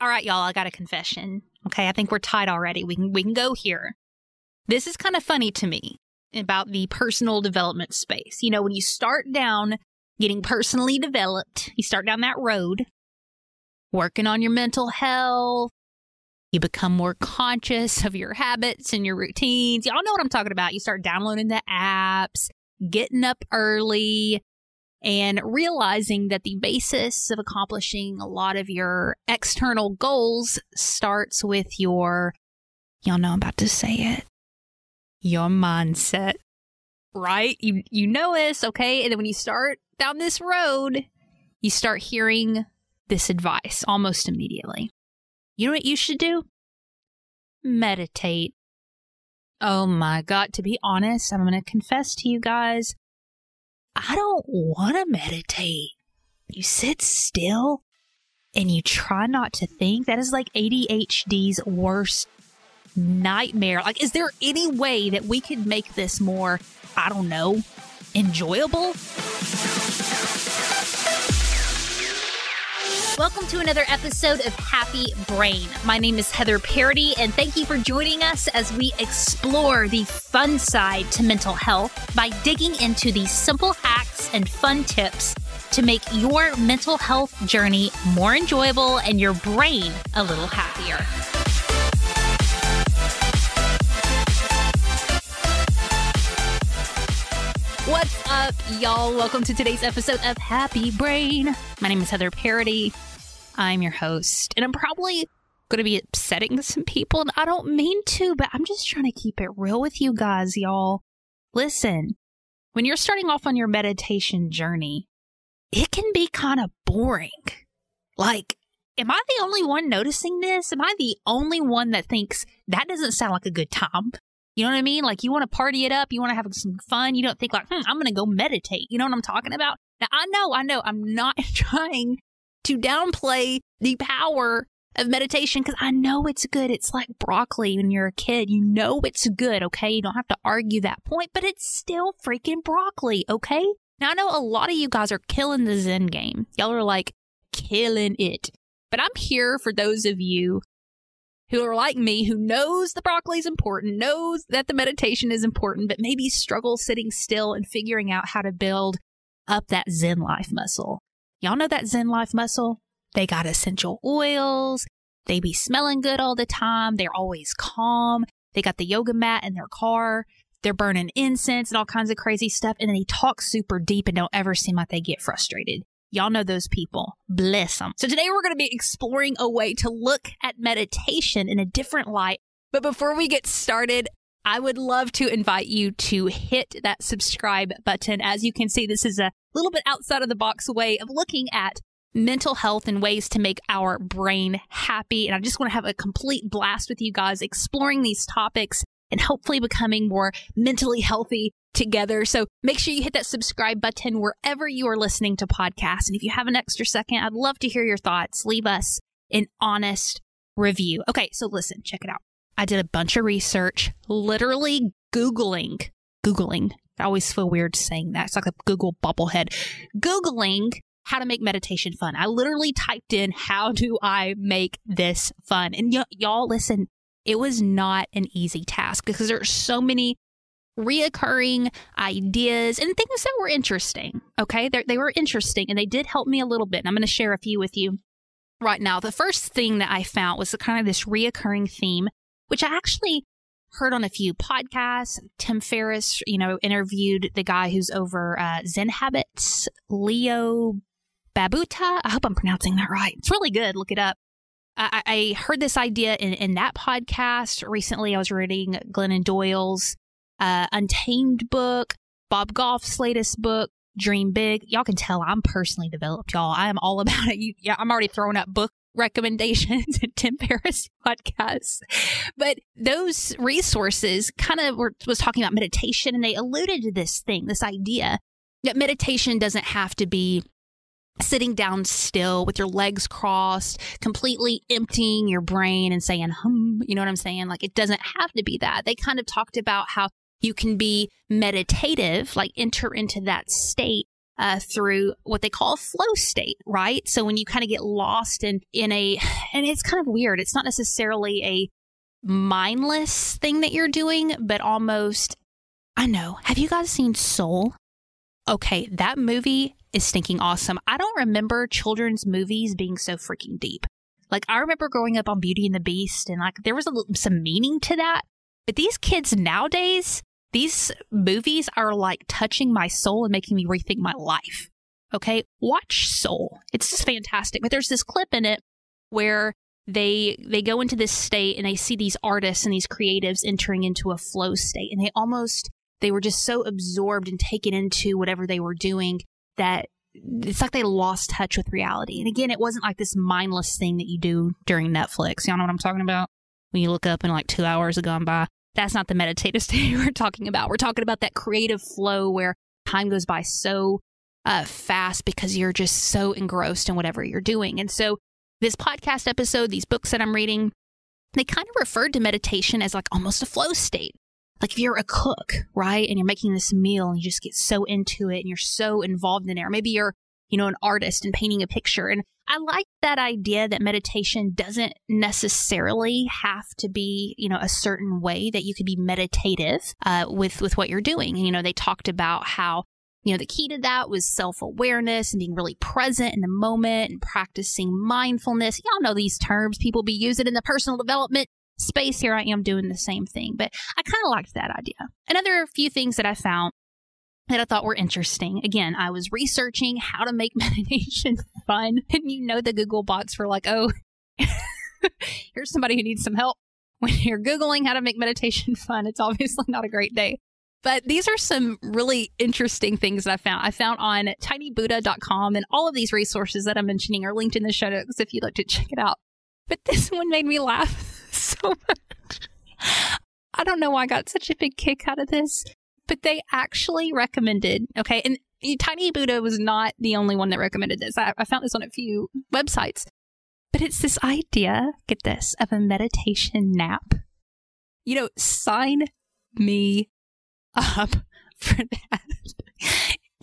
All right, y'all, I got a confession. Okay, I think we're tied already. We can we can go here. This is kind of funny to me about the personal development space. You know, when you start down getting personally developed, you start down that road, working on your mental health, you become more conscious of your habits and your routines. Y'all know what I'm talking about. You start downloading the apps, getting up early, and realizing that the basis of accomplishing a lot of your external goals starts with your, y'all know I'm about to say it, your mindset. Right? You you know this, okay? And then when you start down this road, you start hearing this advice almost immediately. You know what you should do? Meditate. Oh my God. To be honest, I'm going to confess to you guys, I don't want to meditate. You sit still and you try not to think. That is like ADHD's worst nightmare. Like, is there any way that we could make this more, I don't know, enjoyable? Welcome to another episode of Happy Brain. My name is Heather Parody, and thank you for joining us as we explore the fun side to mental health by digging into the simple hacks and fun tips to make your mental health journey more enjoyable and your brain a little happier. What's up, y'all? Welcome to today's episode of Happy Brain. My name is Heather Parody. I'm your host, and I'm probably going to be upsetting some people, and I don't mean to, but I'm just trying to keep it real with you guys, y'all. Listen, when you're starting off on your meditation journey, it can be kind of boring. Like, am I the only one noticing this? Am I the only one that thinks that doesn't sound like a good time? You know what I mean? Like, you want to party it up, you want to have some fun. You don't think, like, hmm, I'm going to go meditate. You know what I'm talking about? Now, I know, I know, I'm not trying to downplay the power of meditation because I know it's good. It's like broccoli when you're a kid. You know it's good, okay? You don't have to argue that point, but it's still freaking broccoli, okay? Now, I know a lot of you guys are killing the Zen game. Y'all are like killing it. But I'm here for those of you who are like me, who knows the broccoli is important, knows that the meditation is important, but maybe struggle sitting still and figuring out how to build up that Zen life muscle. Y'all know that Zen life muscle? They got essential oils. They be smelling good all the time. They're always calm. They got the yoga mat in their car. They're burning incense and all kinds of crazy stuff. And then they talk super deep and don't ever seem like they get frustrated. Y'all know those people. Bless them. So today we're going to be exploring a way to look at meditation in a different light. But before we get started, I would love to invite you to hit that subscribe button. As you can see, this is a little bit outside of the box way of looking at mental health and ways to make our brain happy. And I just want to have a complete blast with you guys exploring these topics and hopefully becoming more mentally healthy together. So make sure you hit that subscribe button wherever you are listening to podcasts. And if you have an extra second, I'd love to hear your thoughts. Leave us an honest review. Okay, so listen, check it out. I did a bunch of research, literally Googling, Googling. I always feel weird saying that. It's like a Google bubblehead. Googling how to make meditation fun. I literally typed in, how do I make this fun? And y- y'all listen, it was not an easy task because there are so many reoccurring ideas and things that were interesting. Okay. They're, they were interesting and they did help me a little bit. And I'm going to share a few with you right now. The first thing that I found was kind of this reoccurring theme which I actually heard on a few podcasts. Tim Ferriss, you know, interviewed the guy who's over uh, Zen Habits, Leo Babauta. I hope I'm pronouncing that right. It's really good. Look it up. I, I heard this idea in, in that podcast recently. I was reading Glennon Doyle's uh, Untamed book, Bob Goff's latest book, Dream Big. Y'all can tell I'm personally developed, y'all. I am all about it. You, yeah, I'm already throwing up book recommendations in Tim Ferriss podcasts. But those resources kind of were, was talking about meditation and they alluded to this thing, this idea that meditation doesn't have to be sitting down still with your legs crossed, completely emptying your brain and saying, hum, you know what I'm saying? Like it doesn't have to be that. They kind of talked about how you can be meditative, like enter into that state uh, through what they call a flow state, right? So when you kind of get lost in in a, and it's kind of weird. It's not necessarily a mindless thing that you're doing, but almost. I know. Have you guys seen Soul? Okay, that movie is stinking awesome. I don't remember children's movies being so freaking deep. Like I remember growing up on Beauty and the Beast, and like there was a, some meaning to that. But these kids nowadays, these movies are like touching my soul and making me rethink my life. Okay, watch Soul. It's just fantastic. But there's this clip in it where they they go into this state and they see these artists and these creatives entering into a flow state, and they almost they were just so absorbed and taken into whatever they were doing that it's like they lost touch with reality. And again, it wasn't like this mindless thing that you do during Netflix. Y'all know what I'm talking about? When you look up and like two hours have gone by. That's not the meditative state we're talking about. We're talking about that creative flow where time goes by so uh, fast because you're just so engrossed in whatever you're doing. And so, this podcast episode, these books that I'm reading, they kind of referred to meditation as like almost a flow state like if you're a cook, right, and you're making this meal and you just get so into it and you're so involved in it, or maybe you're, you know, an artist and painting a picture. And I like that idea that meditation doesn't necessarily have to be, you know, a certain way that you could be meditative uh, with with what you're doing. You know, they talked about how you know, the key to that was self awareness and being really present in the moment and practicing mindfulness. Y'all know these terms people be using in the personal development space, here I am doing the same thing. But I kind of liked that idea. Another few things that I found that I thought were interesting. Again, I was researching how to make meditation fun. And you know, the Google bots were like, oh, here's somebody who needs some help. When you're Googling how to make meditation fun, it's obviously not a great day. But these are some really interesting things that I found. I found on tinybuddha.com, and all of these resources that I'm mentioning are linked in the show notes if you'd like to check it out. But this one made me laugh so much. I don't know why I got such a big kick out of this, but they actually recommended, okay, and Tiny Buddha was not the only one that recommended this. I, I found this on a few websites, but it's this idea, get this, of a meditation nap. You know, sign me up for that.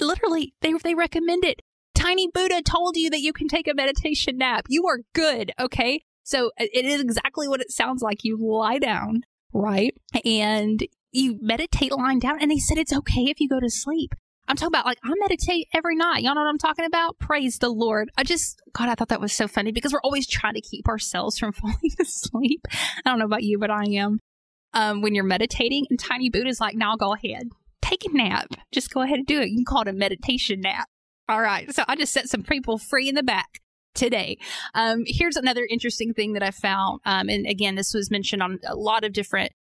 Literally, they, they recommend it. Tiny Buddha told you that you can take a meditation nap. You are good, okay? So it is exactly what it sounds like. You lie down, right? And you meditate lying down. And they said it's okay if you go to sleep. I'm talking about like I meditate every night. Y'all know what I'm talking about? Praise the Lord. I just God, I thought that was so funny because we're always trying to keep ourselves from falling asleep. I don't know about you, but I am. Um, when you're meditating, and Tiny Buddha's like, now go ahead, take a nap. Just go ahead and do it. You can call it a meditation nap. All right. So I just set some people free in the back today. Um, here's another interesting thing that I found. Um, and again, this was mentioned on a lot of different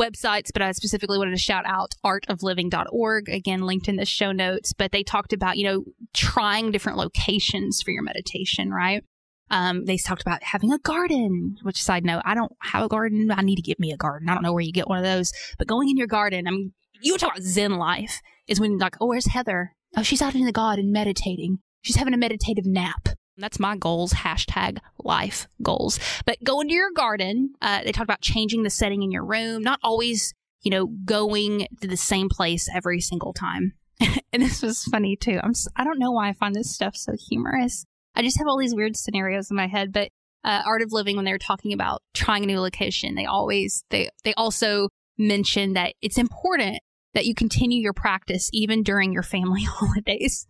websites, but I specifically wanted to shout out artofliving.org, again, linked in the show notes. But they talked about, you know, trying different locations for your meditation, right? Um, they talked about having a garden, which side note, I don't have a garden. I need to get me a garden. I don't know where you get one of those, but going in your garden, I mean, you talk about Zen life is when like, oh, where's Heather? Oh, she's out in the garden meditating. She's having a meditative nap. That's my goals. Hashtag life goals. But go into your garden. Uh, they talk about changing the setting in your room, not always, you know, going to the same place every single time. and this was funny too. I'm, I don't know why I find this stuff so humorous. I just have all these weird scenarios in my head. But uh, Art of Living, when they were talking about trying a new location, they always they they also mention that it's important that you continue your practice even during your family holidays.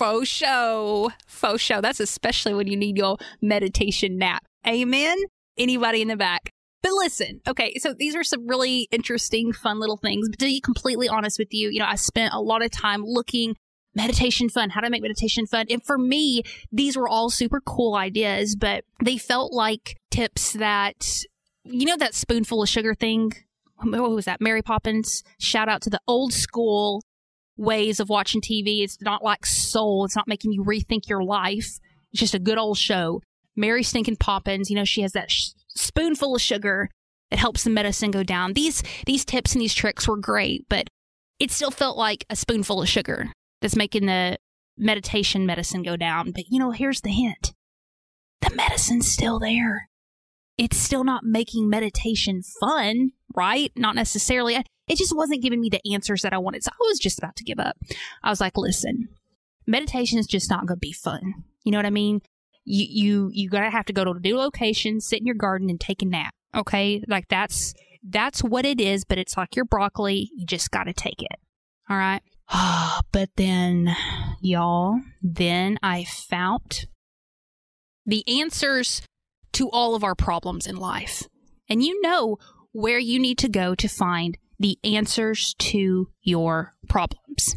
Faux show. Faux show. That's especially when you need your meditation nap. Amen? Anybody in the back? But listen, okay, so these are some really interesting, fun little things. But to be completely honest with you, you know, I spent a lot of time looking meditation fun, how to make meditation fun. And for me, these were all super cool ideas, but they felt like tips that, you know, that spoonful of sugar thing? What was that? Mary Poppins. Shout out to the old school ways of watching TV. It's not like soul. It's not making you rethink your life. It's just a good old show. Mary Stinkin' Poppins, you know, she has that sh- spoonful of sugar that helps the medicine go down. These these tips and these tricks were great, but it still felt like a spoonful of sugar that's making the meditation medicine go down. But you know, here's the hint. The medicine's still there. It's still not making meditation fun, right? Not necessarily it just wasn't giving me the answers that I wanted. So I was just about to give up. I was like, listen, meditation is just not going to be fun. You know what I mean? You you you gotta have to go to a new location, sit in your garden, and take a nap. Okay, like that's that's what it is. But it's like your broccoli. You just got to take it. All right. but then, y'all, then I found the answers to all of our problems in life. And you know where you need to go to find the answers to your problems.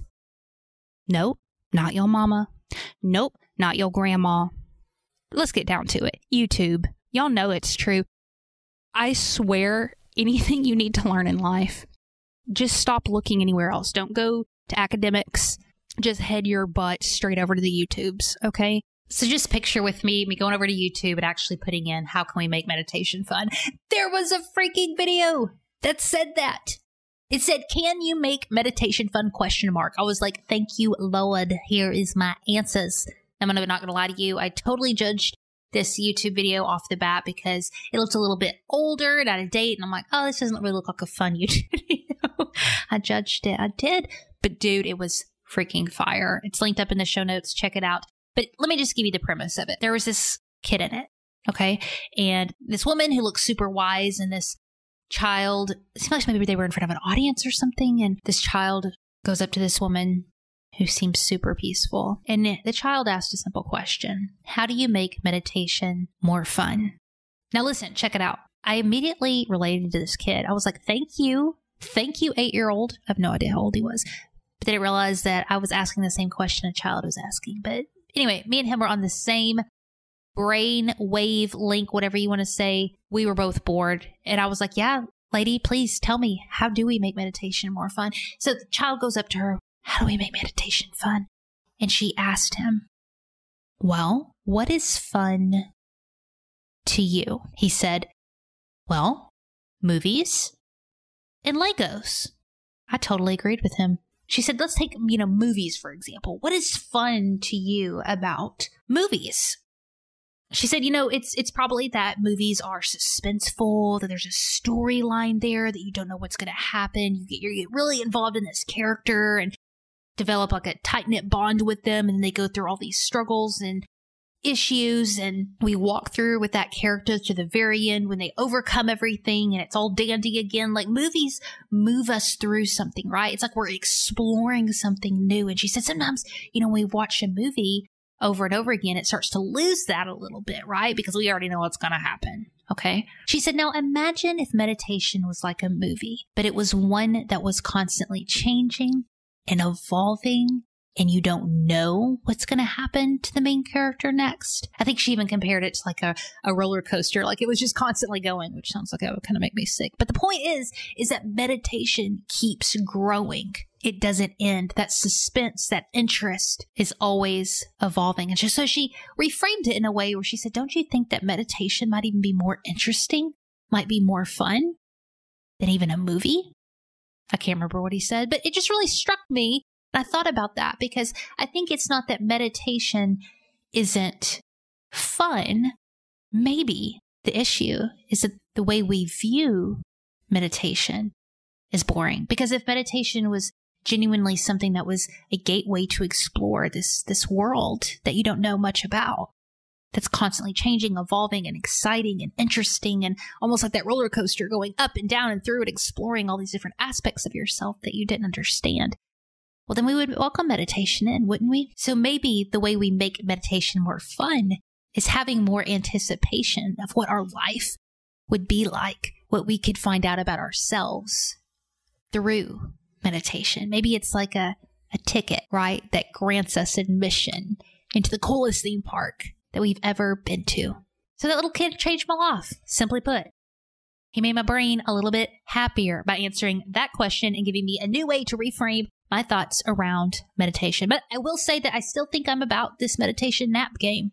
Nope, not your mama. Nope, not your grandma. Let's get down to it. YouTube. Y'all know it's true. I swear, anything you need to learn in life, just stop looking anywhere else. Don't go to academics. Just head your butt straight over to the YouTubes, okay? So just picture with me, me going over to YouTube and actually putting in how can we make meditation fun. There was a freaking video that said that. It said, "Can you make meditation fun?" question mark. I was like, "Thank you, Lord. Here is my answers." I'm not going to lie to you. I totally judged this YouTube video off the bat because it looked a little bit older and out of date, and I'm like, "Oh, this doesn't really look like a fun YouTube video." I judged it. I did, but dude, it was freaking fire. It's linked up in the show notes. Check it out. But let me just give you the premise of it. There was this kid in it, okay? And this woman who looks super wise and this child, it seems like maybe they were in front of an audience or something. And this child goes up to this woman who seems super peaceful. And the child asked a simple question How do you make meditation more fun? Now, listen, check it out. I immediately related to this kid. I was like, Thank you. Thank you, eight year old. I have no idea how old he was. But then I realized that I was asking the same question a child was asking. But anyway, me and him were on the same brain wave link, whatever you want to say. We were both bored. And I was like, yeah, lady, please tell me, how do we make meditation more fun? So the child goes up to her, how do we make meditation fun? And she asked him, well, what is fun to you? He said, well, movies and Legos. I totally agreed with him. She said, let's take, you know, movies, for example. What is fun to you about movies? She said, you know, it's it's probably that movies are suspenseful, that there's a storyline there, that you don't know what's going to happen. You get, you get really involved in this character and develop like a tight knit bond with them, and they go through all these struggles and issues and we walk through with that character to the very end when they overcome everything and it's all dandy again. Like movies move us through something, right? It's like we're exploring something new. And she said sometimes, you know, we watch a movie over and over again, it starts to lose that a little bit, right? Because we already know what's going to happen. Okay. She said, now imagine if meditation was like a movie, but it was one that was constantly changing and evolving and you don't know what's going to happen to the main character next. I think she even compared it to like a, a roller coaster, like it was just constantly going, which sounds like it would kind of make me sick. But the point is, is that meditation keeps growing. It doesn't end. That suspense, that interest is always evolving. And just so she reframed it in a way where she said, Don't you think that meditation might even be more interesting, might be more fun than even a movie? I can't remember what he said, but it just really struck me I thought about that because I think it's not that meditation isn't fun. Maybe the issue is that the way we view meditation is boring. Because if meditation was genuinely something that was a gateway to explore this this world that you don't know much about, that's constantly changing, evolving, and exciting and interesting, and almost like that roller coaster going up and down and through and exploring all these different aspects of yourself that you didn't understand well, then we would welcome meditation in, wouldn't we? So maybe the way we make meditation more fun is having more anticipation of what our life would be like, what we could find out about ourselves through meditation. Maybe it's like a, a ticket, right? That grants us admission into the coolest theme park that we've ever been to. So that little kid changed my life, simply put. He made my brain a little bit happier by answering that question and giving me a new way to reframe my thoughts around meditation. But I will say that I still think I'm about this meditation nap game.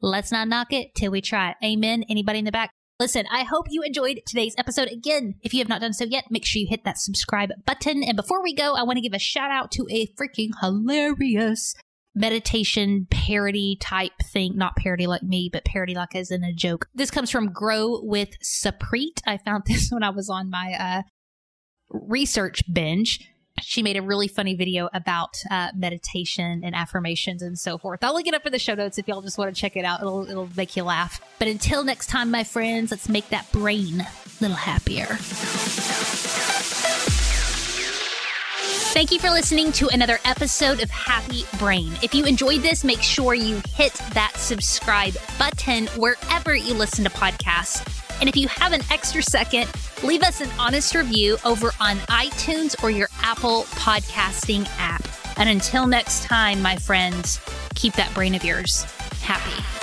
Let's not knock it till we try it. Amen. Anybody in the back? Listen, I hope you enjoyed today's episode. Again, if you have not done so yet, make sure you hit that subscribe button. And before we go, I want to give a shout out to a freaking hilarious meditation parody type thing. Not parody like me, but parody like as in a joke. This comes from Grow with Supreet. I found this when I was on my uh, research binge she made a really funny video about uh, meditation and affirmations and so forth. I'll link it up in the show notes if y'all just want to check it out. It'll it'll make you laugh. But until next time, my friends, let's make that brain a little happier. Thank you for listening to another episode of Happy Brain. If you enjoyed this, make sure you hit that subscribe button wherever you listen to podcasts. And if you have an extra second, leave us an honest review over on iTunes or your Apple podcasting app. And until next time, my friends, keep that brain of yours happy.